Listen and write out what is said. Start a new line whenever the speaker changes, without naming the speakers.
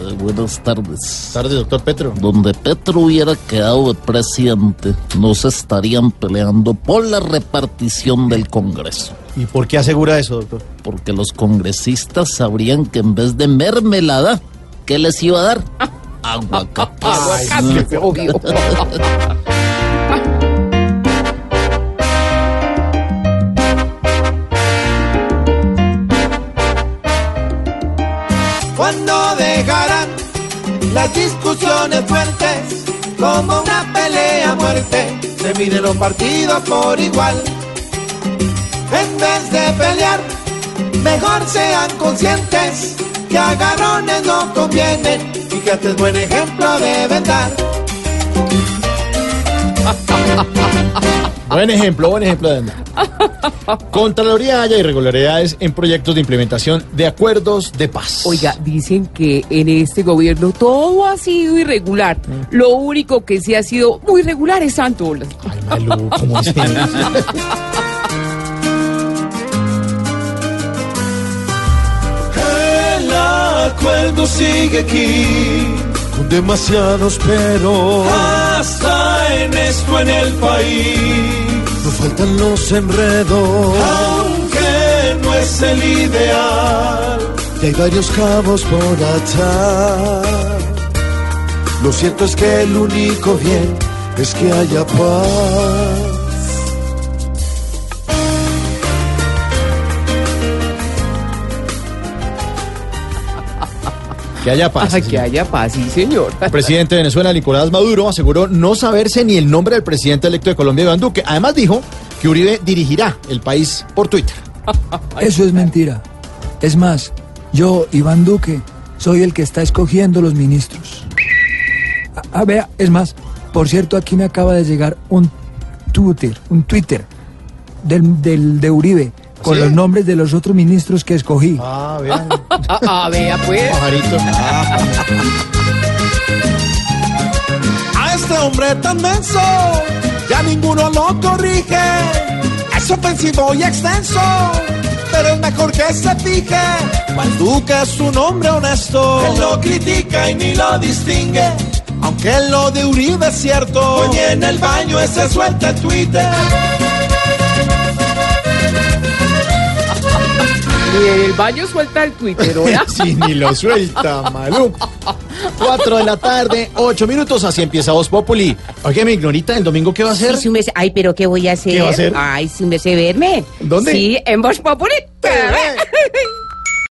Eh, buenas tardes.
Tarde, doctor Petro.
Donde Petro hubiera quedado de presidente, no se estarían peleando por la repartición del Congreso.
¿Y por qué asegura eso, doctor?
Porque los congresistas sabrían que en vez de mermelada, ¿qué les iba a dar? Aguacate.
Cuando dejarán las discusiones fuertes como una pelea muerte, se miden los partidos por igual. En vez de pelear, mejor sean conscientes que agarrones no convienen y que este es buen ejemplo deben dar.
Buen ejemplo, buen ejemplo de Contraloría haya irregularidades en proyectos de implementación de acuerdos de paz.
Oiga, dicen que en este gobierno todo ha sido irregular. Lo único que sí ha sido muy regular es Santos.
Ay, Malú, ¿cómo así?
El acuerdo sigue aquí, con demasiados pero. Hasta en esto en el país. No faltan los enredos, aunque no es el ideal. Y hay varios cabos por atar. Lo cierto es que el único bien es que haya paz.
Que haya paz.
Ay, que haya paz, sí, señor.
El presidente de Venezuela, Nicolás Maduro, aseguró no saberse ni el nombre del presidente electo de Colombia, Iván Duque. Además dijo que Uribe dirigirá el país por Twitter.
Eso es mentira. Es más, yo, Iván Duque, soy el que está escogiendo los ministros. Ah, vea, es más, por cierto, aquí me acaba de llegar un Twitter, un Twitter del, del de Uribe con
¿Sí?
los nombres de los otros ministros que escogí.
Ah, vean.
Ah, ah, vea, pues.
Pajarito.
A este hombre tan denso, ya ninguno lo corrige. Es ofensivo y extenso, pero es mejor que se fije. Juan Duque es un hombre honesto, él lo critica y ni lo distingue. Aunque lo de Uribe es cierto, hoy en el baño ese suelta el Twitter.
Y en el baño suelta el Twitter, ¿verdad?
Sí, ni lo suelta, Malú. Cuatro de la tarde, ocho minutos, así empieza Voz Populi. Oye, mi ignorita, ¿el domingo qué va a hacer?
Sí, sí, me- Ay, pero ¿qué voy a hacer?
¿Qué va a hacer?
Ay, si me sé verme.
¿Dónde?
Sí, en Voz Populi.
TV.